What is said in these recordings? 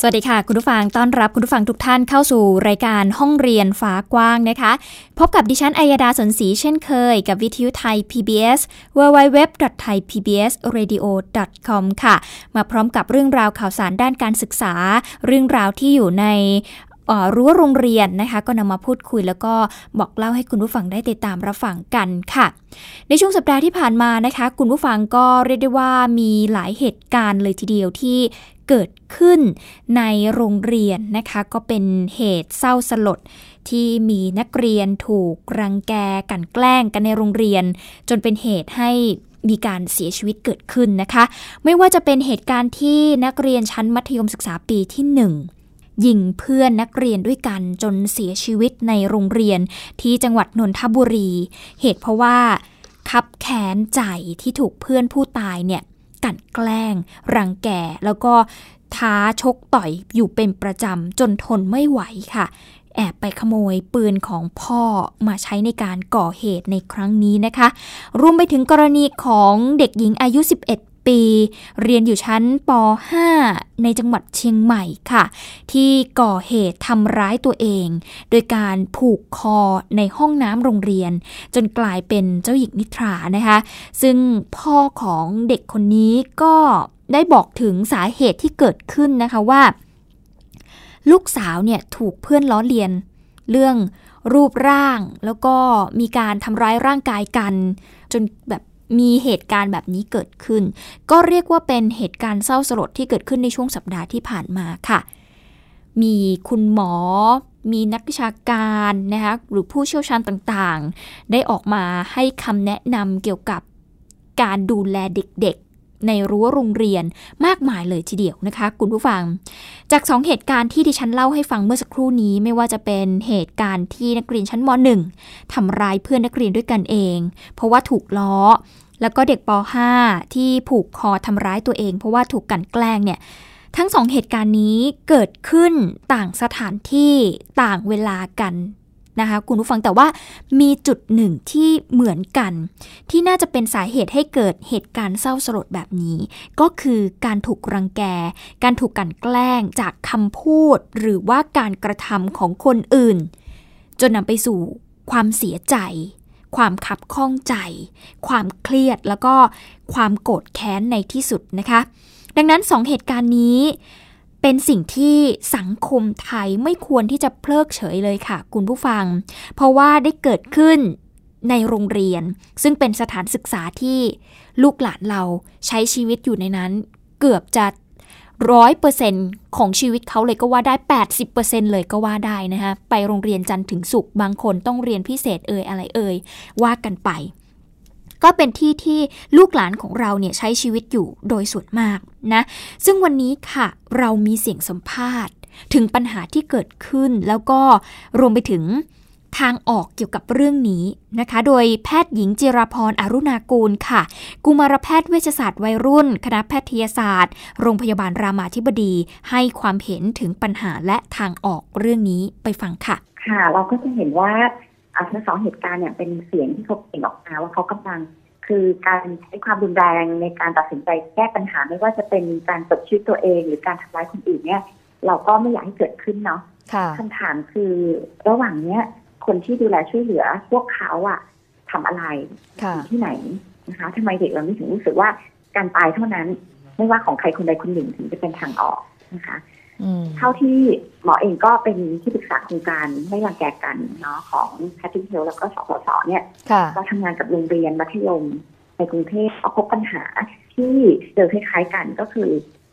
สวัสดีค่ะ คุณผู้ฟังต้อนรับคุณผู้ฟังทุกท่านเข้าสู่รายการห้องเรียนฟ้ากว้างนะคะ พบกับดิฉันอัยดาสนศรีเช่นเคย กับวิทยุไทย PBS www.thaipbsradio.com ค่ะ มาพร้อมกับเรื่องราวข่าวสารด้านการศึกษา เรื่องราวที่อยู่ในรั้วโรงเรียนนะคะ ก็นำมาพูดคุยแล้วก็บอกเล่าให้คุณผู้ฟังได้ติดตามรับฟังกันค่ะ ในช่วงสัปดาห์ที่ผ่านมานะคะ คุณผู้ฟังก็เรียกได้ว่ามีหลายเหตุการณ์เลยทีเดียวที่ เกิดขึ้นในโรงเรียนนะคะ ก็เป็นเหตุเศร้าสลดที่มีนักเรียนถูกรังแกกันแกล้งกันในโรงเรียน จนเป็นเหตุให้มีการเสียชีวิตเกิดขึ้นนะคะ ไม่ว่าจะเป็นเหตุการณ์ที่นักเรียนชั้นมัธยมศึกษาปีที่ 1ยิงเพื่อนนักเรียนด้วยกันจนเสียชีวิตในโรงเรียนที่จังหวัดนนทบุรี เหตุเพราะว่าคับแค้นใจที่ถูกเพื่อนผู้ตายเนี่ย กัดแกล้ง รังแกแล้วก็ท้าชกต่อยอยู่เป็นประจำจนทนไม่ไหวค่ะ แอบไปขโมยปืนของพ่อมาใช้ในการก่อเหตุในครั้งนี้นะคะ รวมไปถึงกรณีของเด็กหญิงอายุ 11ปี เรียนอยู่ชั้นป .5 ในจังหวัดเชียงใหม่ค่ะ ที่ก่อเหตุทำร้ายตัวเอง โดยการผูกคอในห้องน้ำโรงเรียน จนกลายเป็นเจ้าหญิงนิทรานะคะ ซึ่งพ่อของเด็กคนนี้ก็ได้บอกถึงสาเหตุที่เกิดขึ้นนะคะว่า ลูกสาวเนี่ยถูกเพื่อนล้อเลียน เรื่องรูปร่างแล้วก็มีการทำร้ายร่างกายกัน จนแบบ มีเหตุการณ์แบบนี้เกิดขึ้น ก็เรียกว่าเป็นเหตุการณ์เศร้าสลดที่เกิดขึ้นในช่วงสัปดาห์ที่ผ่านมาค่ะ มีคุณหมอ มีนักวิชาการนะคะหรือผู้เชี่ยวชาญต่างๆ ได้ออกมาให้คำแนะนำเกี่ยวกับการดูแลเด็ก ในรั้วโรงเรียนมากมายเลยทีเดียวนะคะ คุณผู้ฟัง จากสองเหตุการณ์ที่ดิฉันเล่าให้ฟังเมื่อสักครู่นี้ไม่ว่าจะเป็นเหตุการณ์ที่นักเรียนชั้นม .1 ทำร้ายเพื่อนนักเรียนด้วยกันเอง เพราะว่าถูกล้อแล้วก็เด็กป .5 ที่ผูกคอทำร้ายตัวเอง เพราะว่าถูกกันแกล้งเนี่ย ทั้งสองเหตุการณ์นี้เกิดขึ้นต่างสถานที่ต่างเวลากัน นะคะคุณผู้ฟังแต่ว่ามีจุดหนึ่งที่เหมือนกัน ที่น่าจะเป็นสาเหตุให้เกิดเหตุการณ์เศร้าสลดแบบนี้ ก็คือการถูกรังแก การถูกกันแกล้งจากคำพูด หรือว่าการกระทำของคนอื่น จนนำไปสู่ความเสียใจ ความขับข้องใจ ความเครียดแล้วก็ความโกรธแค้นในที่สุดนะคะ ดังนั้นสองเหตุการณ์นี้ เป็นสิ่งที่สังคมไทยไม่ควรที่จะเพลิกเฉยเลยค่ะ คุณผู้ฟัง เพราะว่าได้เกิดขึ้นในโรงเรียน ซึ่งเป็นสถานศึกษาที่ลูกหลานเราใช้ชีวิตอยู่ในนั้น เกือบจะร้อยเปอร์เซ็นของชีวิตเขาเลยก็ว่าได้ 80%เลยก็ว่าได้นะคะไปโรงเรียนจันทร์ถึงศุกร์บางคนต้องเรียนพิเศษเอ่ยอะไรเอ่ยว่ากันไป ก็เป็นที่ที่ลูกหลานของเราเนี่ยใช้ชีวิตอยู่โดยส่วนมากนะซึ่งวันนี้ค่ะเรามีเสียงสัมภาษณ์ ถึงปัญหาที่เกิดขึ้นแล้วก็รวมไปถึงทางออกเกี่ยวกับเรื่องนี้นะคะ โดยแพทย์หญิงจิรพรอรุณากูลค่ะ กุมารแพทย์เวชศาสตร์วัยรุ่น คณะแพทยศาสตร์ โรงพยาบาลรามาธิบดี ให้ความเห็นถึงปัญหาและทางออกเรื่องนี้ไปฟังค่ะ ค่ะ เราก็จะเห็นว่า ทั้งสองเหตุการณ์เนี่ยเป็นเสียงที่เขาเปล่งออกมาว่าเขากำลังคือการใช้ความรุนแรงในการตัดสินใจแก้ปัญหาไม่ว่าจะเป็นการจบชีวิตตัวเอง หรือการทำร้ายคนอื่นเนี่ย เราก็ไม่อยากให้เกิดขึ้นเนาะคำถามคือระหว่างเนี้ยคนที่ดูแลช่วยเหลือพวกเขาอะทำอะไรที่ไหนนะคะทำไมเด็กเราไม่ถึงรู้สึกว่าการตายเท่านั้น ไม่ว่าของใครคนใดคนหนึ่งถึงจะเป็นทางออกนะคะ เท่าที่หมอเองก็เป็นที่ปรึกษาโครงการไม่รังแกกันเนาะของแพทย์เฮลแล้วก็สสสเนี่ยก็ทำงานกับโรงเรียนมัธยมในกรุงเทพเอาพบปัญหาที่เจอคล้ายๆกันก็คือ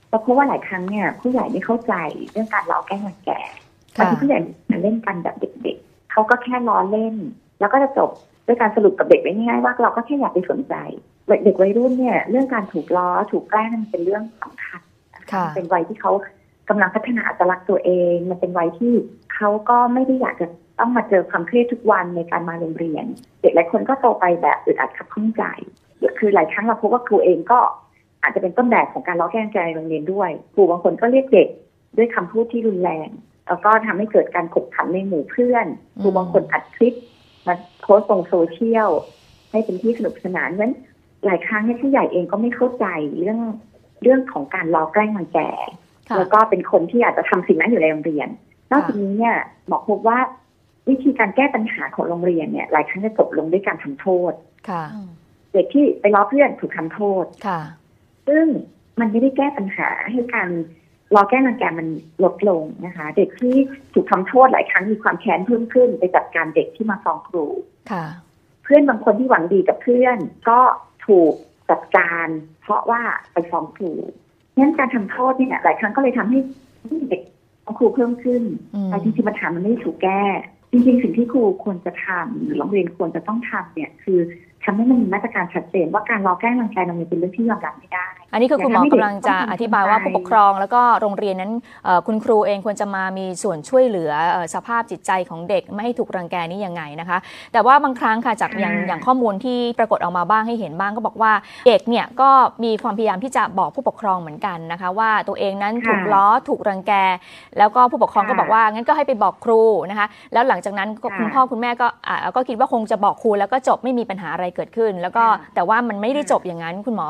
เราพบว่าหลายครั้งเนี่ยผู้ใหญ่ไม่เข้าใจเรื่องการล้อแกล้งรังแกบางทีผู้ใหญ่เล่นกันแบบเด็กๆเขาก็แค่ล้อเล่น แล้วก็จะจบด้วยการสรุปกับเด็กไว้ง่ายๆว่าเราก็แค่อยากไปสนใจเด็กวัยรุ่นเนี่ย เรื่องการถูกล้อถูกแกล้งมันเป็นเรื่องสำคัญเป็นวัยที่เขา กำลังพัฒนาอัตลักษณ์ตัวเอง มันเป็นวัยที่เขาก็ไม่ได้อยากจะต้องมาเจอความเครียดทุกวันในการมาโรงเรียน เด็กหลายคนก็โตไปแบบอึดอัดขับข้องใจคือหลายครั้งเราพบว่าครูเองก็อาจจะเป็นต้นแบบของการล้อแกล้งใจในโรงเรียนด้วย ครูบางคนก็เรียกเด็กด้วยคำพูดที่รุนแรงแล้วก็ทำให้เกิดการขบขันในหมู่เพื่อนครูบางคนอัดคลิปมาโพสต์ลงโซเชียลให้เป็นที่สนุกสนานนั้นหลายครั้งเนี่ยผู้ใหญ่เองก็ไม่เข้าใจเรื่องเรื่องของการล้อแกล้งมันแก่ แล้วก็เป็นคนที่อาจจะทำสิ่งนั้นอยู่ในโรงเรียน นอกจากนี้เนี่ยบอกพบว่าวิธีการแก้ปัญหาของโรงเรียนเนี่ยหลายครั้งจะจบลงด้วยการทำโทษค่ะ เด็กที่ไปล้อเพื่อนถูกทำโทษค่ะ ซึ่งมันไม่ได้แก้ปัญหาให้การล้อแก้รังแกมันลดลงนะคะ เด็กที่ถูกทำโทษหลายครั้งมีความแค้นเพิ่มขึ้น ไปจัดการเด็กที่มาฟ้องครูค่ะ เพื่อนบางคนที่หวังดีกับเพื่อน ก็ถูกจัดการ เพราะว่าไปฟ้องครู งั้นการทำโทษเนี่ยหลายครั้งก็เลยทำให้เด็กฟ้องครูเพิ่มขึ้นอืมแต่จริงๆปัญหามันไม่ได้ถูกแก้ จริงๆ สิ่งที่ครูควรจะทำหรือโรงเรียนควรจะต้องทำเนี่ย คือทำให้มันมีมาตรการชัดเจนว่าการล้อแกล้งรังแกโรงเรียนเป็นเรื่องที่ยอมรับไม่ได้ อันนี้คือคุณหมอกำลังจะอธิบายว่าผู้ปกครองแล้วก็โรงเรียนนั้นเอ่อคุณครูเองควรจะมามีส่วนช่วยเหลือเอ่อสภาพจิตใจของเด็กไม่ให้ถูกรังแกนี่ยังไงนะคะ แต่ว่าบางครั้งค่ะจากอย่างอ่าอย่างข้อมูลที่ปรากฏออกมาบ้างให้เห็นบ้างก็บอกว่าเด็กเนี่ยก็มีความพยายามที่จะบอกผู้ปกครองเหมือนกันนะคะ ว่าตัวเองนั้นถูกล้อถูกรังแก แล้วก็ผู้ปกครองก็บอกว่างั้นก็ให้ไปบอกครูนะคะ แล้วหลังจากนั้นก็คุณพ่อคุณแม่ก็อ่าก็คิดว่าคงจะบอกครูแล้วก็จบไม่มีปัญหาอะไรเกิดขึ้น แล้วก็แต่ว่ามันไม่ได้จบอย่างนั้นคุณหมอ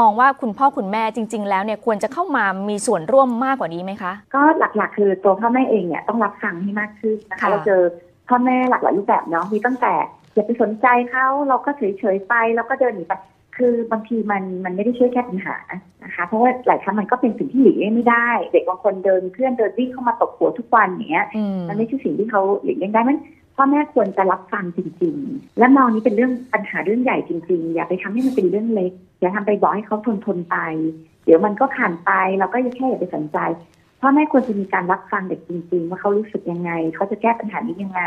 มองว่าคุณพ่อคุณแม่จริง ๆ แล้วเนี่ยควรจะเข้ามามีส่วนร่วมมากกว่านี้ไหมคะ ก็หลักๆ คือตัวพ่อแม่เองเนี่ยต้องรับฟังให้มากขึ้นนะคะค่ะเราเจอพ่อแม่หลากหลายรูปแบบเนาะมีตั้งแต่อย่าไปสนใจเขาเราก็เฉยๆไปแล้วก็เดินหนีไปคือบางทีมันมันไม่ได้ช่วยแก้ปัญหานะคะ เพราะว่าหลายครั้งมันก็เป็นสิ่งที่หลีกเลี่ยงไม่ได้ เด็กบางคนเดินเพื่อนเดินวิ่งเข้ามาตบหัวทุกวันอย่างเงี้ยอืมมันไม่ใช่สิ่งที่เขาหลีกเลี่ยงได้มัน พ่อแม่ควรจะรับฟังจริง ๆ และมองนี้เป็นเรื่องปัญหาเรื่องใหญ่จริง ๆ อย่าไปทำให้มันเป็นเรื่องเล็ก อย่าทำไปบอกให้เขาทนทนไป เดี๋ยวมันก็ผ่านไปเราก็แค่อย่าไปสนใจพ่อแม่ควรจะมีการรับฟังเด็กจริง ๆ ว่าเขารู้สึกยังไง เขาจะแก้ปัญหานี้ยังไง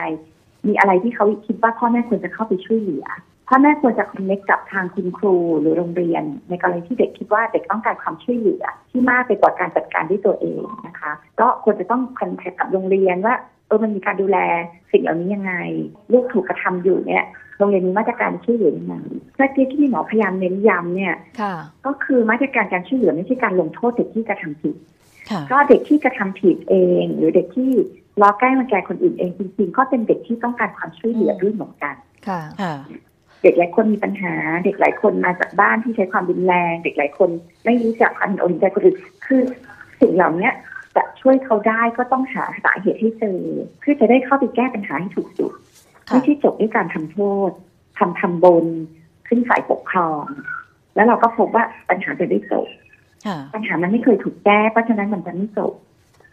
มีอะไรที่เขาคิดว่าพ่อแม่ควรจะเข้าไปช่วยเหลือ พ่อแม่ควรจะคอนเนคกับทางคุณครูหรือโรงเรียน ในกรณีที่เด็กคิดว่าเด็กต้องการความช่วยเหลือที่มากไปกว่าการจัดการด้วยตัวเองนะคะ ก็ควรจะต้องคอนแทคกับโรงเรียนว่าเออมันมีการดูแลสิ่งเหล่านี้ยังไง ลูกถูกกระทำอยู่เนี่ยโรงเรียนมีมาตรการช่วยเหลือยังไงเมื่อกี้ที่พี่หมอพยายามเน้นย้ำเนี่ยค่ะก็คือมาตรการการช่วยเหลือไม่ใช่การลงโทษเด็กที่กระทำผิดค่ะก็เด็กที่กระทำผิดเอง หรือเด็กที่ล้อแกล้งรังแกคนอื่นเองจริงๆก็เป็นเด็กที่ต้องการความช่วยเหลือด้วยเหมือนกันค่ะค่ะ เด็กหลายคนมีปัญหา เด็กหลายคนมาจากบ้านที่ใช้ความรุนแรง เด็กหลายคนไม่รู้จักความอดใจคนอื่นคือสิ่งเหล่านี้จะช่วยเขาได้ก็ต้องหาสาเหตุให้เจอเพื่อจะได้เข้าไปแก้ปัญหาให้ถูกจุดค่ะไม่ใช่จบด้วยการทำโทษทำทำบน ขึ้นฝ่ายปกครอง แล้วเราก็พบว่าปัญหาจะได้จบค่ะปัญหามันไม่เคยถูกแก้เพราะฉะนั้นมันจะไม่จบ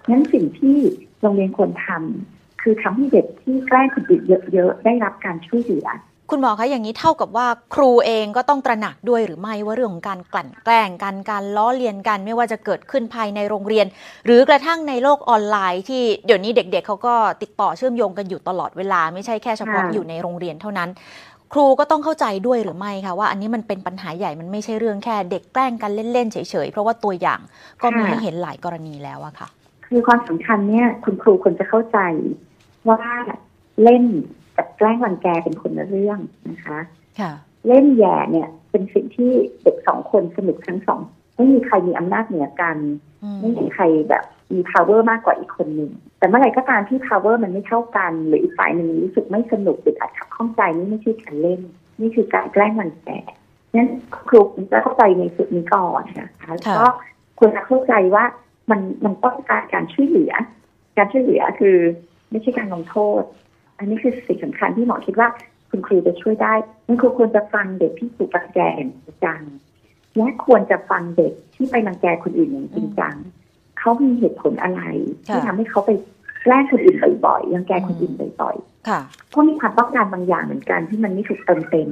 งั้นสิ่งที่โรงเรียนควรทำคือทำให้เด็กที่แกล้งคนอื่นเยอะๆได้รับการช่วยเหลือ คุณหมอคะอย่างนี้เท่ากับว่าครูเองก็ต้องตระหนักด้วยหรือไม่ว่าเรื่องของการกลั่นแกล้งกันการล้อเลียนกันไม่ว่าจะเกิดขึ้นภายในโรงเรียน หรือกระทั่งในโลกออนไลน์ที่เดี๋ยวนี้เด็กๆเขาก็ติดต่อเชื่อมโยงกันอยู่ตลอดเวลา ไม่ใช่แค่เฉพาะอยู่ในโรงเรียนเท่านั้น ครูก็ต้องเข้าใจด้วยหรือไม่คะว่าอันนี้มันเป็นปัญหาใหญ่มันไม่ใช่เรื่องแค่เด็กแกล้งกันเล่นๆเฉยๆเพราะว่าตัวอย่างก็มีให้เห็นหลายกรณีแล้วอะค่ะคือความสำคัญเนี่ยคุณครูควรจะเข้าใจว่าเล่น กับแกล้งรังแกเป็นคนละเรื่องนะคะค่ะเล่นแย่เนี่ย เป็นสิ่งที่เด็กสองคนสนุกทั้งสองไม่มีใครมีอำนาจเหนือกันอืมไม่มีใครแบบมี power มากกว่าอีกคนหนึ่ง แต่เมื่อไหร่ก็ตามที่ power มันไม่เท่ากัน หรืออีกฝ่ายหนึ่งรู้สึกไม่สนุกหรืออัดขับข้องใจนี่ไม่ใช่การเล่น นี่คือการแกล้งมันแก่นั้นครูจะเข้าใจในจุดนี้ก่อนนะคะแล้วก็ควรจะเข้าใจว่ามันมันต้องการการช่วยเหลือ การช่วยเหลือคือ ไม่ใช่การลงโทษ อันนี้คือสิ่งสำคัญที่หมอคิดว่าคุณครูจะช่วยได้นั่นครูควรจะฟังเด็กที่ถูกรังแกอย่างจริงจังและควรจะฟังเด็กที่ไปรังแกคนอื่นอย่างจริงจังเขามีเหตุผลอะไรที่ค่ะทำให้เขาไปแกล้งคนอื่นบ่อยๆรังแกคนอื่นบ่อยค่ะๆเพราะมีความต้องการบางอย่างเหมือนกันที่มันไม่ถูกเติมเต็ม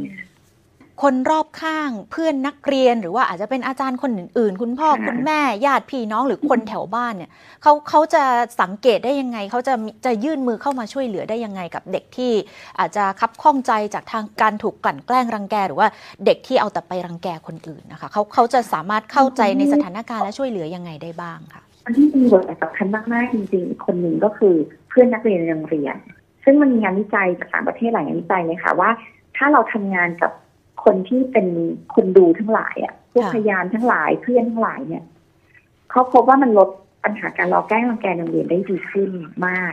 คนรอบข้างเพื่อนนักเรียนหรือว่าอาจจะเป็นอาจารย์คนอื่นๆ คุณพ่อค่ะคุณแม่ญาติพี่น้องหรือคนแถวบ้านเนี่ยเขาเขาจะสังเกตได้ยังไงเขาจะมีจะยื่นมือเข้ามาช่วยเหลือได้ยังไงกับเด็กที่ อาจจะคับข้องใจจากทางการถูกกลั่นแกล้งรังแกหรือว่าเด็กที่เอาแต่ไปรังแกคนอื่นนะคะเขาเขาจะสามารถเข้าใจในสถานการณ์และช่วยเหลือยังไงได้บ้างค่ะคนที่มีบทบาทสำคัญมากๆจริงๆอีกคนหนึ่งก็คือเพื่อนนักเรียนในโรงเรียน ซึ่งมันมีงานวิจัยจากต่างประเทศหลายงานวิจัยเลยค่ะว่า ถ้าเราทำงานกับ คนที่เป็นคนดูทั้งหลายอะพวกค่ะพยานทั้งหลายเพื่อนทั้งหลายเนี่ยเขาพบว่ามันลดปัญหาการล้อแกล้งรังแกในโรงเรียนได้ดีขึ้นมาก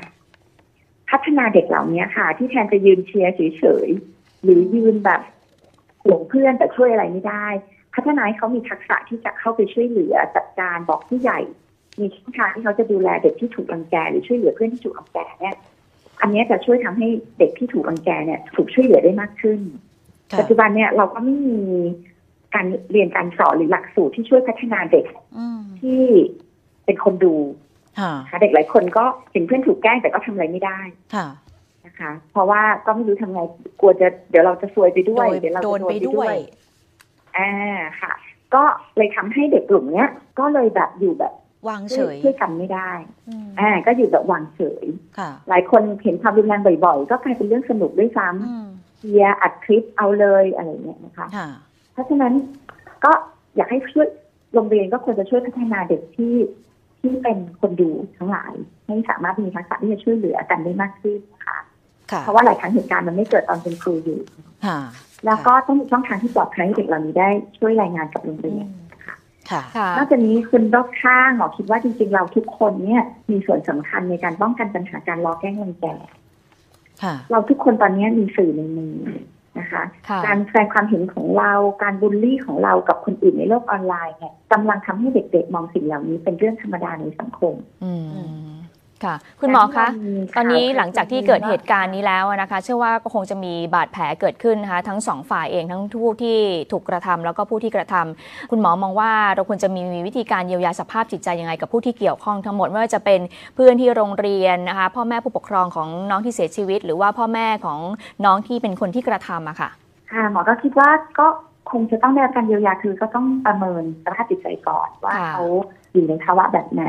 พัฒนาเด็กเหล่านี้ค่ะ ที่แทนจะยืนเชียร์เฉยๆหรือยืนแบบห่วงเพื่อนแต่ช่วยอะไรไม่ได้ พัฒนาให้เขามีทักษะที่จะเข้าไปช่วยเหลือจัดการบอกผู้ใหญ่ มีช่องทางที่เขาจะดูแลเด็กที่ถูกรังแกหรือช่วยเหลือเพื่อนที่ถูกรังแกเนี่ยอันเนี้ยจะช่วยทำให้เด็กที่ถูกรังแกเนี่ย ถูกช่วยเหลือได้มากขึ้นค่ะ ปัจจุบันเนี่ยเราก็ไม่มีการเรียนการสอนหรือหลักสูตรที่ช่วยพัฒนาเด็กอืมที่เป็นคนดูค่ะนะคะเด็กหลายคนก็เห็นเพื่อนถูกแกล้งแต่ก็ทำอะไรไม่ได้ค่ะนะคะ เพราะว่าก็ไม่รู้ทำไงกลัวจะเดี๋ยวเราจะซวยไปด้วยโดนเดี๋ยวเราโดจะนไปด้วยอ่าค่ะ ก็เลยทำให้เด็กกลุ่มเนี้ย ก็เลยแบบอยู่แบบวางเฉยช่วยกันไม่ได้อืมอ่าก็อยู่แบบวางเฉยค่ะหลายคนเห็นความรุนแรงบ่อยๆ ก็กลายเป็นเรื่องสนุกด้วยซ้ำอืม เชียร์อัดคลิปเอาเลยอะไรเงี้ยนะคะค่ะเพราะฉะนั้นก็อยากให้ช่วยโรงเรียนก็ควรจะช่วยพัฒนาเด็กที่ที่เป็นคนดูทั้งหลาย ให้สามารถมีทักษะที่จะช่วยเหลือกันได้มากขึ้นนะคะค่ะเพราะว่าหลายครั้งเหตุการณ์มันไม่เกิดตอนเป็นครูอยู่ค่ะแล้วก็ต้องมีช่องทางที่ปลอดภัยให้เด็กเหล่านี้ได้ช่วยรายงานกับโรงเรียนค่ะค่ะนอกจากนี้คุณรอบข้างหมอคิดว่าจริงๆเราทุกคนเนี่ยมีส่วนสำคัญในการป้องกันปัญหาการล้อแกล้งรังแกค่ะ เราทุกคนตอนนี้มีสื่อในมือนะคะค่ะการแสดงความเห็นของเราการบูลลี่ของเรากับคนอื่นในโลกออนไลน์เนี่ยกำลังทำให้เด็กๆ มองสิ่งเหล่านี้เป็นเรื่องธรรมดาในสังคม อืม ค่ะ คุณหมอคะการที่เรามีตอนนี้ข่าวหลังจากที่เกิดเหตุการณ์นี้แล้วนะคะ เชื่อว่าก็คงจะมีบาดแผลเกิดขึ้นนะคะ ทั้งสองฝ่ายเองทั้งผู้ที่ถูกกระทำแล้วก็ผู้ที่กระทำคุณหมอมองว่าเราควรจะมีวิธีการเยียวยาสภาพจิตใจยังไงกับผู้ที่เกี่ยวข้องทั้งหมดไม่ว่าจะเป็นเพื่อนที่โรงเรียนนะคะ พ่อแม่ผู้ปกครองของน้องที่เสียชีวิต หรือว่าพ่อแม่ของน้องที่เป็นคนที่กระทำอะค่ะ ค่ะหมอก็คิดว่าก็ คงจะต้องได้รับการเยียวยาคือก็ต้องประเมินสภาพจิตใจก่อนว่าค่ะเขาอยู่ในภาวะแบบไหน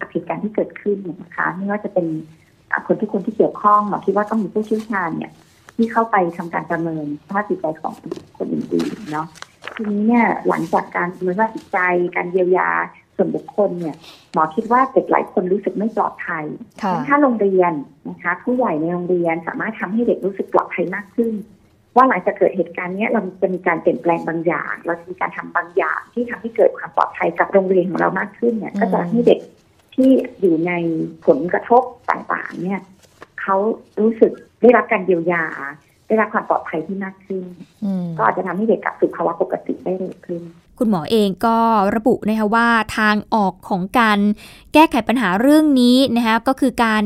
กับเหตุการณ์ที่เกิดขึ้นนะคะไม่ว่าจะเป็นอะคนที่คนที่เกี่ยวข้องหมอคิดว่าต้องมีผู้เชี่ยวชาญเนี่ย ที่เข้าไปทำการประเมินสภาพจิตใจของคนอื่นๆเนาะทีนี้เนี่ยหลังจากการประเมินสภาพจิตใจการเยียวยาส่วนบุคคลเนี่ยหมอคิดว่าเด็กหลายคนรู้สึกไม่ปลอดภัยค่ะถ้าโรงเรียนนะคะ ผู้ใหญ่ในโรงเรียนสามารถทำให้เด็กรู้สึกปลอดภัยมากขึ้น ว่าหลังจากเกิดเหตุการณ์เนี้ยเราจะมีการเปลี่ยนแปลงบางอย่าง เราจะมีการทำบางอย่างที่ทำให้เกิดความปลอดภัยกับโรงเรียนของเรามากขึ้นเนี่ยอืมก็จะทำให้เด็กที่อยู่ในผลกระทบต่างๆ เนี่ยเขารู้สึกได้รับการเยียวยา ได้รับความปลอดภัยที่มากขึ้นอืมก็อาจจะทำให้เด็กกลับสู่ภาวะปกติได้เร็วขึ้นคุณหมอเองก็ระบุนะคะว่าทางออกของการแก้ไขปัญหาเรื่องนี้นะคะก็คือการ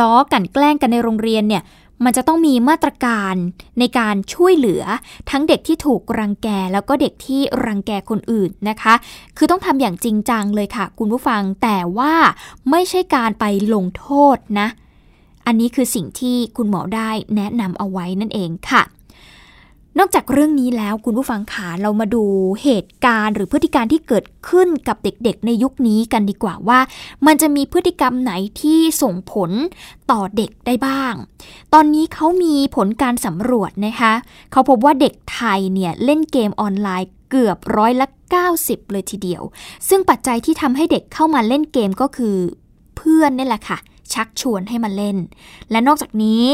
ล้อกลั่นแกล้งกันในโรงเรียนเนี่ย มันจะต้องมีมาตรการในการช่วยเหลือทั้งเด็กที่ถูกรังแก แล้วก็เด็กที่รังแกคนอื่นนะคะ คือต้องทำอย่างจริงจังเลยค่ะ คุณผู้ฟังแต่ว่าไม่ใช่การไปลงโทษนะ อันนี้คือสิ่งที่คุณหมอได้แนะนำเอาไว้นั่นเองค่ะ นอกจากเรื่องนี้แล้วคุณผู้ฟังขาเรามาดูเหตุการณ์หรือพฤติการที่เกิดขึ้นกับเด็กๆ ในยุคนี้กันดีกว่าว่า มันจะมีพฤติกรรมไหนที่ส่งผลต่อเด็กได้บ้าง ตอนนี้เขามีผลการสำรวจนะคะเขาพบว่าเด็กไทยเนี่ยเล่นเกมออนไลน์เกือบร้อยละ 90 เลยทีเดียว ซึ่งปัจจัยที่ทำให้เด็กเข้ามาเล่นเกมก็คือเพื่อนนี่แหละค่ะ ชักชวนให้มาเล่น และนอกจากนี้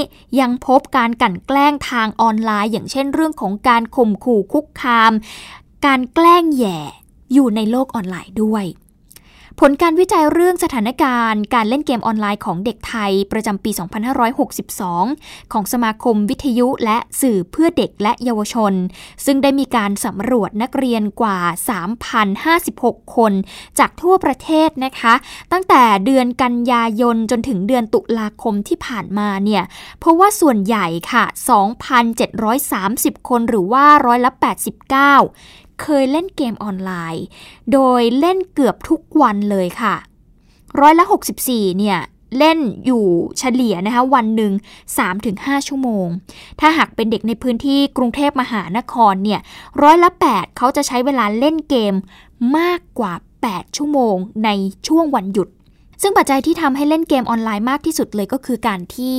ยังพบการกลั่นแกล้งทางออนไลน์ อย่างเช่นเรื่องของการข่มขู่คุกคาม การแกล้งแย่อยู่ในโลกออนไลน์ด้วย ผลการวิจัยเรื่องสถานการณ์การเล่นเกมออนไลน์ของเด็กไทยประจำปี 2562 ของสมาคมวิทยุและสื่อเพื่อเด็กและเยาวชน ซึ่งได้มีการสำรวจนักเรียนกว่า 3,056 คน จากทั่วประเทศนะคะ ตั้งแต่เดือนกันยายนจนถึงเดือนตุลาคมที่ผ่านมาเนี่ย เพราะว่าส่วนใหญ่ค่ะ 2,730 คนหรือว่าร้อยละ89 เคยเล่นเกมออนไลน์ โดยเล่นเกือบทุกวันเลยค่ะ ร้อยละ 64 เนี่ยเล่นอยู่เฉลี่ยนะคะวันหนึ่ง 3-5 ชั่วโมง ถ้าหากเป็นเด็กในพื้นที่กรุงเทพมหานครเนี่ยร้อยละ 8 เขาจะใช้เวลาเล่นเกมมากกว่า 8 ชั่วโมงในช่วงวันหยุด ซึ่งปัจจัยที่ทำให้เล่นเกมออนไลน์มากที่สุดเลยก็คือการที่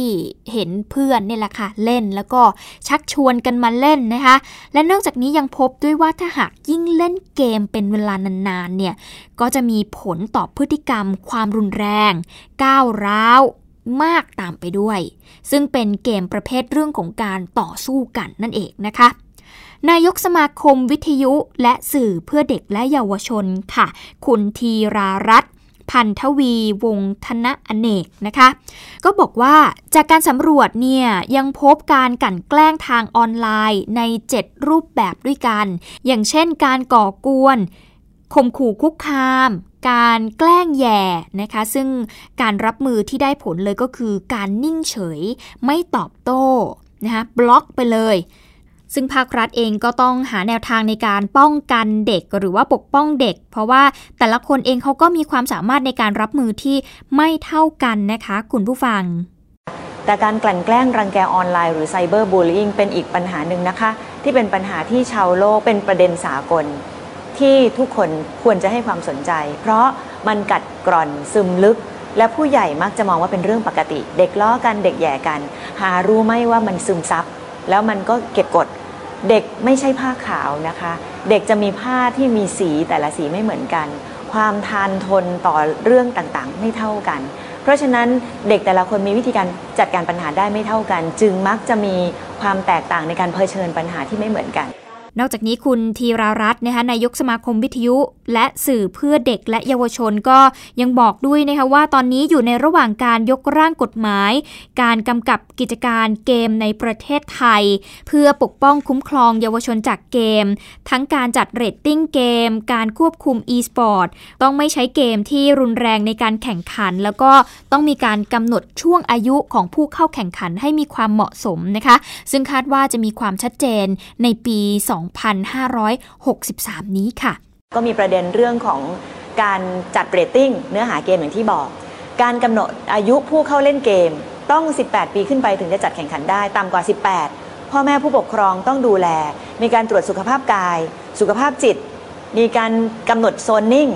เห็นเพื่อนเนี่ยแหละค่ะเล่นแล้วก็ชักชวนกันมาเล่นนะคะ และนอกจากนี้ยังพบด้วยว่าถ้าหากยิ่งเล่นเกมเป็นเวลานานๆเนี่ยก็จะมีผลต่อพฤติกรรม ความรุนแรง ก้าวร้าวมากตามไปด้วย ซึ่งเป็นเกมประเภทเรื่องของการต่อสู้กันนั่นเองนะคะ นายกสมาคมวิทยุและสื่อเพื่อเด็กและเยาวชนค่ะ คุณทีรารัตน์ พันทวีวงธนอเนกนะคะ ก็บอกว่าจากการสำรวจเนี่ยยังพบการกลั่นแกล้งทางออนไลน์ใน 7 รูปแบบด้วยกัน อย่างเช่นการก่อกวนข่มขู่คุกคาม การแกล้งแย่นะคะ ซึ่งการรับมือที่ได้ผลเลยก็คือการนิ่งเฉยไม่ตอบโต้นะคะบล็อกไปเลย ซึ่งภาครัฐเองก็ต้องหาแนวทางในการป้องกันเด็กหรือว่าปกป้องเด็ก เพราะว่าแต่ละคนเองเขาก็มีความสามารถในการรับมือที่ไม่เท่ากันนะคะ คุณผู้ฟัง แต่การกลั่นแกล้งรังแกออนไลน์หรือไซเบอร์บูลลิงเป็นอีกปัญหาหนึ่งนะคะ ที่เป็นปัญหาที่ชาวโลกเป็นประเด็นสากล ที่ทุกคนควรจะให้ความสนใจ เพราะมันกัดกร่อนซึมลึกและผู้ใหญ่มักจะมองว่าเป็นเรื่องปกติ เด็กล้อกันเด็กแย่กัน หารู้ไหมว่ามันซึมซับ แล้วมันก็เก็บกด เด็กไม่ใช่ผ้าขาวนะคะ เด็กจะมีผ้าที่มีสีแต่ละสีไม่เหมือนกัน ความทานทนต่อเรื่องต่างๆ ไม่เท่ากัน เพราะฉะนั้นเด็กแต่ละคนมีวิธีการจัดการปัญหาได้ไม่เท่ากัน จึงมักจะมีความแตกต่างในการเผชิญปัญหาที่ไม่เหมือนกัน นอกจากนี้คุณธีรารัตน์นะคะนายกสมาคมวิทยุ และสื่อเพื่อเด็กและเยาวชนก็ยังบอกด้วยนะคะว่าตอนนี้อยู่ในระหว่างการยกร่างกฎหมาย การกำกับกิจการเกมในประเทศไทย เพื่อปกป้องคุ้มครองเยาวชนจากเกม ทั้งการจัดเรตติ้งเกม การควบคุม e-sport ต้องไม่ใช้เกมที่รุนแรงในการแข่งขัน แล้วก็ต้องมีการกำหนดช่วงอายุของผู้เข้าแข่งขันให้มีความเหมาะสมนะคะ ซึ่งคาดว่าจะมีความชัดเจนในปี2 2563 นี้ค่ะ ก็มีประเด็นเรื่องของการจัดเรตติ้งเนื้อหาเกมอย่างที่บอก การกำหนดอายุผู้เข้าเล่นเกม ต้อง 18 ปีขึ้นไปถึงจะจัดแข่งขันได้ ต่ำกว่า 18 พ่อแม่ผู้ปกครองต้องดูแล มีการตรวจสุขภาพกาย สุขภาพจิต มีการกำหนดโซนนิ่ง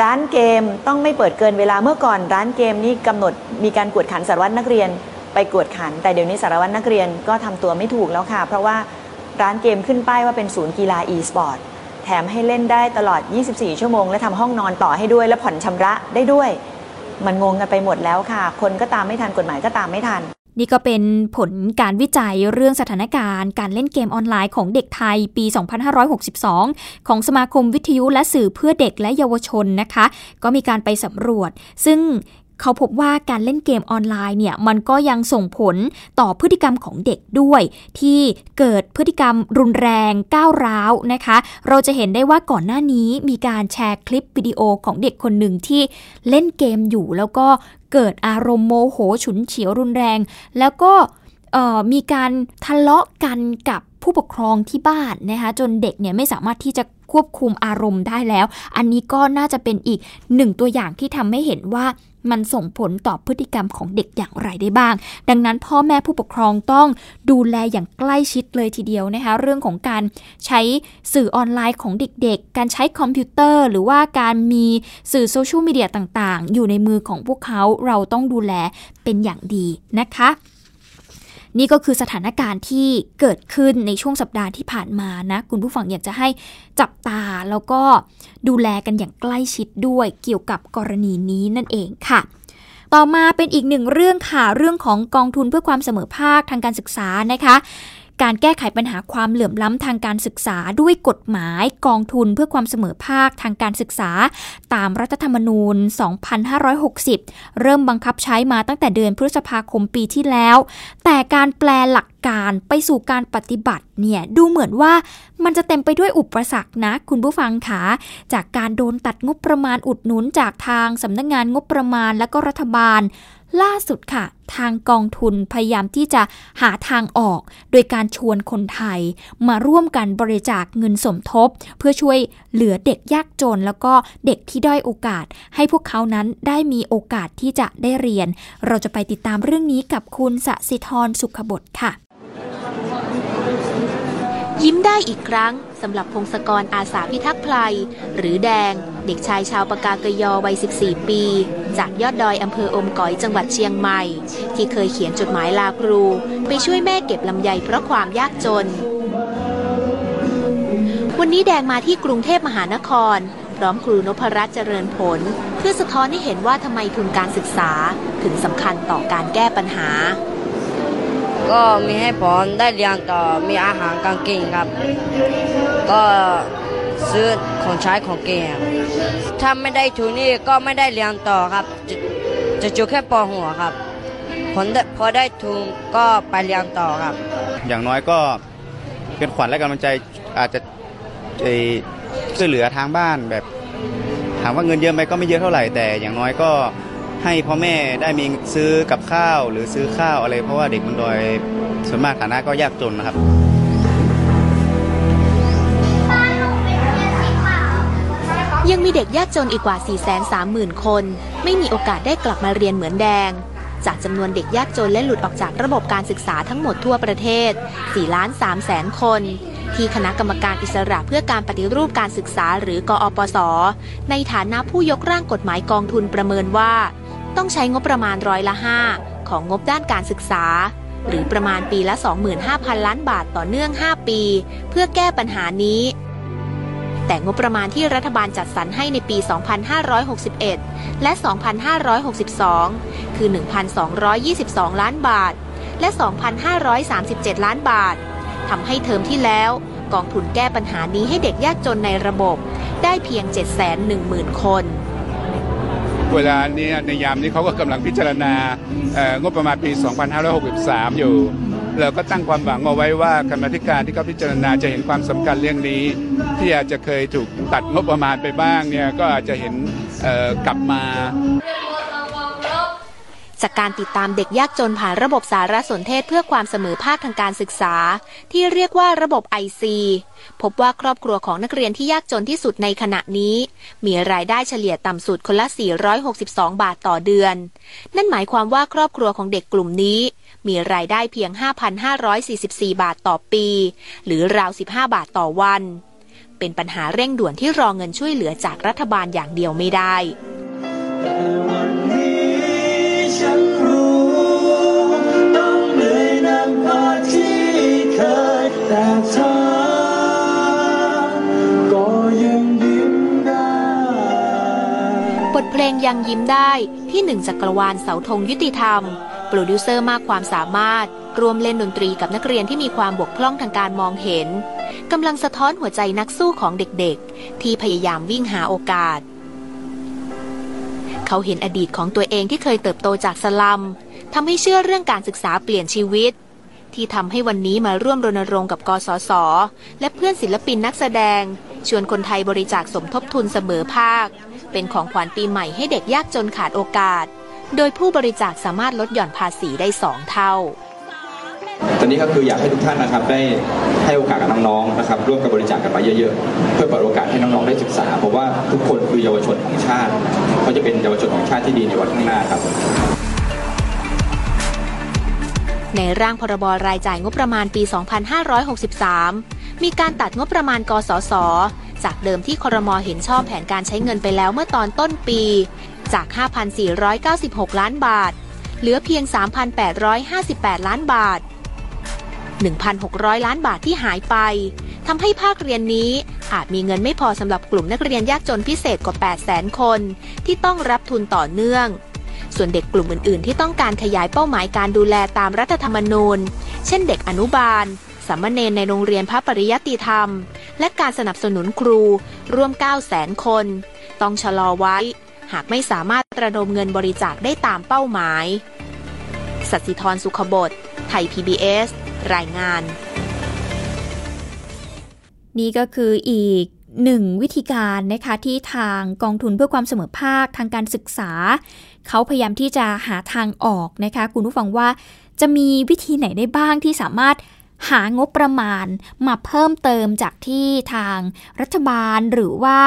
ร้านเกมต้องไม่เปิดเกินเวลาเมื่อก่อน ร้านเกมนี้กำหนดมีการกวดขันสารวัตรนักเรียน ไปกวดขัน แต่เดี๋ยวนี้สารวัตรนักเรียนก็ทำตัวไม่ถูกแล้วค่ะ เพราะว่าร้านเกมขึ้นป้ายว่าเป็นศูนย์กีฬา e-sport แถมให้เล่นได้ตลอด 24 ชั่วโมง และทำห้องนอนต่อให้ด้วย และผ่อนชำระได้ด้วย มันงงกันไปหมดแล้วค่ะ คนก็ตามไม่ทันกฎหมายก็ตามไม่ทัน นี่ก็เป็นผลการวิจัยเรื่องสถานการณ์ การเล่นเกมออนไลน์ของเด็กไทยปี 2562 ของสมาคมวิทยุและสื่อเพื่อเด็กและเยาวชนนะคะ ก็มีการไปสำรวจ ซึ่ง เขาพบว่าการเล่นเกมออนไลน์เนี่ยมันก็ยังส่งผลต่อพฤติกรรมของเด็กด้วย ที่เกิดพฤติกรรมรุนแรงก้าวร้าวนะคะ เราจะเห็นได้ว่าก่อนหน้านี้มีการแชร์คลิปวิดีโอของเด็กคนหนึ่งที่เล่นเกมอยู่ แล้วก็เกิดอารมณ์โมโหฉุนเฉียวรุนแรง แล้วก็มีการทะเลาะกันกับผู้ปกครองที่บ้านนะคะจนเด็กเนี่ยไม่สามารถที่จะควบคุมอารมณ์ได้แล้ว อันนี้ก็น่าจะเป็นอีกหนึ่งตัวอย่างที่ทำให้เห็นว่ามันส่งผลต่อพฤติกรรมของเด็กอย่างไรได้บ้าง ดังนั้นพ่อแม่ผู้ปกครองต้องดูแลอย่างใกล้ชิดเลยทีเดียวนะคะ เรื่องของการใช้สื่อออนไลน์ของเด็กๆ การใช้คอมพิวเตอร์ หรือว่าการมีสื่อโซเชียลมีเดียต่างๆ อยู่ในมือของพวกเขาเราต้องดูแลเป็นอย่างดีนะคะ นี่ก็คือสถานการณ์ที่เกิดขึ้นในช่วงสัปดาห์ที่ผ่านมานะคุณผู้ฟังอยากจะให้จับตาแล้วก็ดูแลกันอย่างใกล้ชิดด้วยเกี่ยวกับกรณีนี้นั่นเองค่ะ ต่อมาเป็นอีกหนึ่งเรื่องค่ะเรื่องของกองทุนเพื่อความเสมอภาคทางการศึกษานะคะ การแก้ไขปัญหาความเหลื่อมล้ำทางการศึกษาด้วยกฎหมายกองทุนเพื่อความเสมอภาคทางการศึกษา ตามรัฐธรรมนูญ 2560 เริ่มบังคับใช้มาตั้งแต่เดือนพฤษภาคมปีที่แล้ว แต่การแปลหลักการไปสู่การปฏิบัติเนี่ยดูเหมือนว่ามันจะเต็มไปด้วยอุปสรรคนะ คุณผู้ฟังคะจากการโดนตัดงบประมาณอุดหนุนจากทางสำนักงงานงบประมาณและก็รัฐบาล ล่าสุดค่ะ ทางกองทุนพยายามที่จะหาทางออก โดยการชวนคนไทย มาร่วมกันบริจาคเงินสมทบ เพื่อช่วยเหลือเด็กยากจน แล้วก็เด็กที่ด้อยโอกาส ให้พวกเขานั้นได้มีโอกาสที่จะได้เรียน เราจะไปติดตามเรื่องนี้กับคุณสสิธรสุขบดค่ะ ยิ้มได้อีกครั้ง สำหรับพงศกรอาสาพิทักษ์ไพรหรือแดง เด็กชายชาวปากากยอวัย 14 ปี จากยอดดอยอำเภออมก๋อยจังหวัดเชียงใหม่ ที่เคยเขียนจดหมายลาครู ไปช่วยแม่เก็บลำไยเพราะความยากจน วันนี้แดงมาที่กรุงเทพมหานคร พร้อมครูนพรัตน์เจริญผล เพื่อสะท้อนให้เห็นว่าทำไมทุนการศึกษาถึงสำคัญต่อการแก้ปัญหา ก็มีให้ผมได้เรียนต่อมีอาหารการกินครับ ก็ซื้อของใช้ของกินครับถ้าไม่ได้ทุนนี่ก็ไม่ได้เรียนต่อครับ จะจะจบแค่ปหัวครับผลพอได้ทุนก็ไปเรียนต่อครับ อย่างน้อยก็เป็นขวัญและกำลังใจอาจจะช่วยเหลือทางบ้านแบบ ถามว่าเงินเยอะไหมก็ไม่เยอะเท่าไหร่แต่อย่างน้อยก็ ให้พ่อแม่ได้มีซื้อกับข้าวหรือซื้อข้าวอะไร เพราะว่าเด็กมันดอยส่วนมากฐานะก็ยากจนนะครับยังมีเด็กยากจนอีกกว่า 430,000 คน ไม่มีโอกาสได้กลับมาเรียนเหมือนแดง จากจำนวนเด็กยากจนและหลุดออกจากระบบการศึกษาทั้งหมดทั่วประเทศ 4 ล้าน3แสนคน ที่คณะกรรมการอิสระเพื่อการปฏิรูปการศึกษาหรือกอปศ ในฐานะผู้ยกร่างกฎหมายกองทุนประเมินว่า ต้องใช้งบประมาณร้อยละ 5 ของงบด้านการศึกษา หรือประมาณปีละ 25,000 ล้านบาทต่อเนื่อง 5 ปี เพื่อแก้ปัญหานี้แต่งบประมาณที่รัฐบาลจัดสรรให้ในปี 2561 และ 2562 คือ 1,222 ล้านบาท และ 2,537 ล้านบาท ทำให้เทอมที่แล้ว กองทุนแก้ปัญหานี้ให้เด็กยากจนในระบบ ได้เพียง 710,000 คน เวลานี้ในยามนี้เขาก็กำลังพิจารณางบประมาณปี 2563 อยู่ เราก็ตั้งความหวังเอาไว้ว่ากรรมธิการที่เขาพิจารณาจะเห็นความสำคัญเรื่องนี้ ที่อาจจะเคยถูกตัดงบประมาณไปบ้างเนี่ยก็อาจจะเห็นกลับมา จากการติดตามเด็กยากจนผ่านระบบสารสนเทศเพื่อความเสมอภาคทางการศึกษา ที่เรียกว่าระบบ IC พบว่าครอบครัวของนักเรียนที่ยากจนที่สุดในขณะนี้ มีรายได้เฉลี่ยต่ำสุดคนละ 462 บาทต่อเดือน นั่นหมายความว่าครอบครัวของเด็กกลุ่มนี้ มีรายได้เพียง 5,544 บาทต่อปี หรือราว 15 บาทต่อวัน เป็นปัญหาเร่งด่วนที่รอเงินช่วยเหลือจากรัฐบาลอย่างเดียวไม่ได้ เคยแต่เธอก็ยังยิ้มได้ บทเพลงยังยิ้มได้ที่หนึ่งจักรวาลเสาธงยุติธรรม โปรดิวเซอร์มากความสามารถรวมเล่นดนตรีกับนักเรียนที่มีความบกพร่องทางการมองเห็นกำลังสะท้อนหัวใจนักสู้ของเด็กๆ ที่พยายามวิ่งหาโอกาส เขาเห็นอดีตของตัวเองที่เคยเติบโตจากสลัมทำให้เชื่อเรื่องการศึกษาเปลี่ยนชีวิต ที่ทำให้วันนี้มาร่วมรณรงค์กับกสศและเพื่อนศิลปินนักแสดง ชวนคนไทยบริจาคสมทบทุนเสมอภาค เป็นของขวัญปีใหม่ให้เด็กยากจนขาดโอกาส โดยผู้บริจาคสามารถลดหย่อนภาษีได้สองเท่าตอนนี้ก็คืออยากให้ทุกท่านนะครับได้ให้โอกาสกับน้องๆนะครับร่วมกับบริจาคกันมาเยอะๆ เพื่อเปิดโอกาสให้น้องๆได้ศึกษาเพราะว่าทุกคนคือเยาวชนของชาติเขาจะเป็นเยาวชนของชาติที่ดีในวันข้างหน้าครับ ในร่างพรบรายจ่ายงบประมาณปี 2563 มีการตัดงบประมาณกสศจากเดิมที่ครมเห็นชอบแผนการใช้เงินไปแล้วเมื่อตอนต้นปี จาก 5,496 ล้านบาท เหลือเพียง 3,858 ล้านบาท 1,600 ล้านบาทที่หายไปทำให้ภาคเรียนนี้อาจมีเงินไม่พอสำหรับกลุ่มนักเรียนยากจนพิเศษกว่า 800,000 คน ที่ต้องรับทุนต่อเนื่อง ส่วนเด็กกลุ่มอื่น ๆ ที่ต้องการขยายเป้าหมายการดูแลตามรัฐธรรมนูญ เช่นเด็กอนุบาลสามเณรในโรงเรียนพระปริยติธรรม และการสนับสนุนครูร่วม 9 0 0 0 0 0 คน ต้องชะลอไว้ หากไม่สามารถระดมเงินบริจาคได้ตามเป้าหมายสัสิธรสุขบดไทย PBS รายงาน นี่ก็คืออีก หนึ่งวิธีการนะคะที่ทางกองทุนเพื่อความเสมอภาคทางการศึกษา เขาพยายามที่จะหาทางออกนะคะคุณผู้ฟังว่าจะมีวิธีไหนได้บ้างที่สามารถหางบประมาณมาเพิ่มเติมจากที่ทางรัฐบาลหรือว่า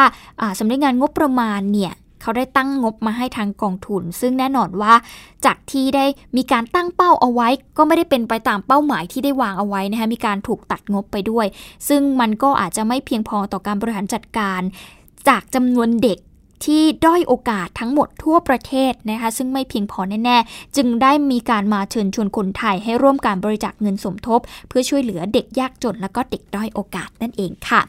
สำนักงานงบประมาณเนี่ย เขาได้ตั้งงบมาให้ทางกองทุน ซึ่งแน่นอนว่า จากที่ได้มีการตั้งเป้าเอาไว้ ก็ไม่ได้เป็นไปตามเป้าหมายที่ได้วางเอาไว้นะคะมีการถูกตัดงบไปด้วย ซึ่งมันก็อาจจะไม่เพียงพอต่อการบริหารจัดการ จากจำนวนเด็กที่ด้อยโอกาสทั้งหมดทั่วประเทศนะคะซึ่งไม่เพียงพอแน่ ๆ จึงได้มีการมาเชิญชวนคนไทยให้ร่วมการบริจาคเงินสมทบ เพื่อช่วยเหลือเด็กยากจนและก็เด็กด้อยโอกาสนั่นเองค่ะ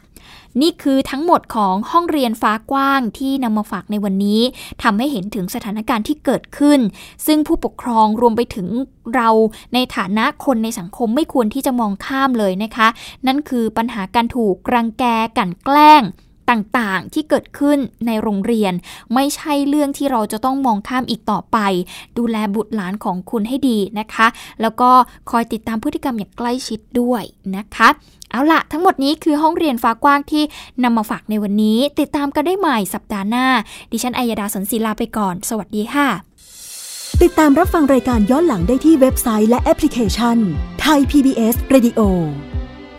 นี่คือทั้งหมดของห้องเรียนฟ้ากว้างที่นำมาฝากในวันนี้ทำให้เห็นถึงสถานการณ์ที่เกิดขึ้น ซึ่งผู้ปกครองรวมไปถึงเราในฐานะคนในสังคมไม่ควรที่จะมองข้ามเลยนะคะ นั่นคือปัญหาการถูกรังแกกันแกล้ง ต่างๆที่เกิดขึ้นในโรงเรียน ไม่ใช่เรื่องที่เราจะต้องมองข้ามอีกต่อไป ดูแลบุตรหลานของคุณให้ดีนะคะ แล้วก็คอยติดตามพฤติกรรมอย่างใกล้ชิดด้วยนะคะเอาละทั้งหมดนี้คือห้องเรียนฟ้ากว้างที่นำมาฝากในวันนี้ ติดตามกันได้ใหม่สัปดาห์หน้า ดิฉันอัยดาสนศิลาไปก่อน สวัสดีค่ะ ติดตามรับฟังรายการย้อนหลังได้ที่เว็บไซต์และแอปพลิเคชันไทย PBS Radio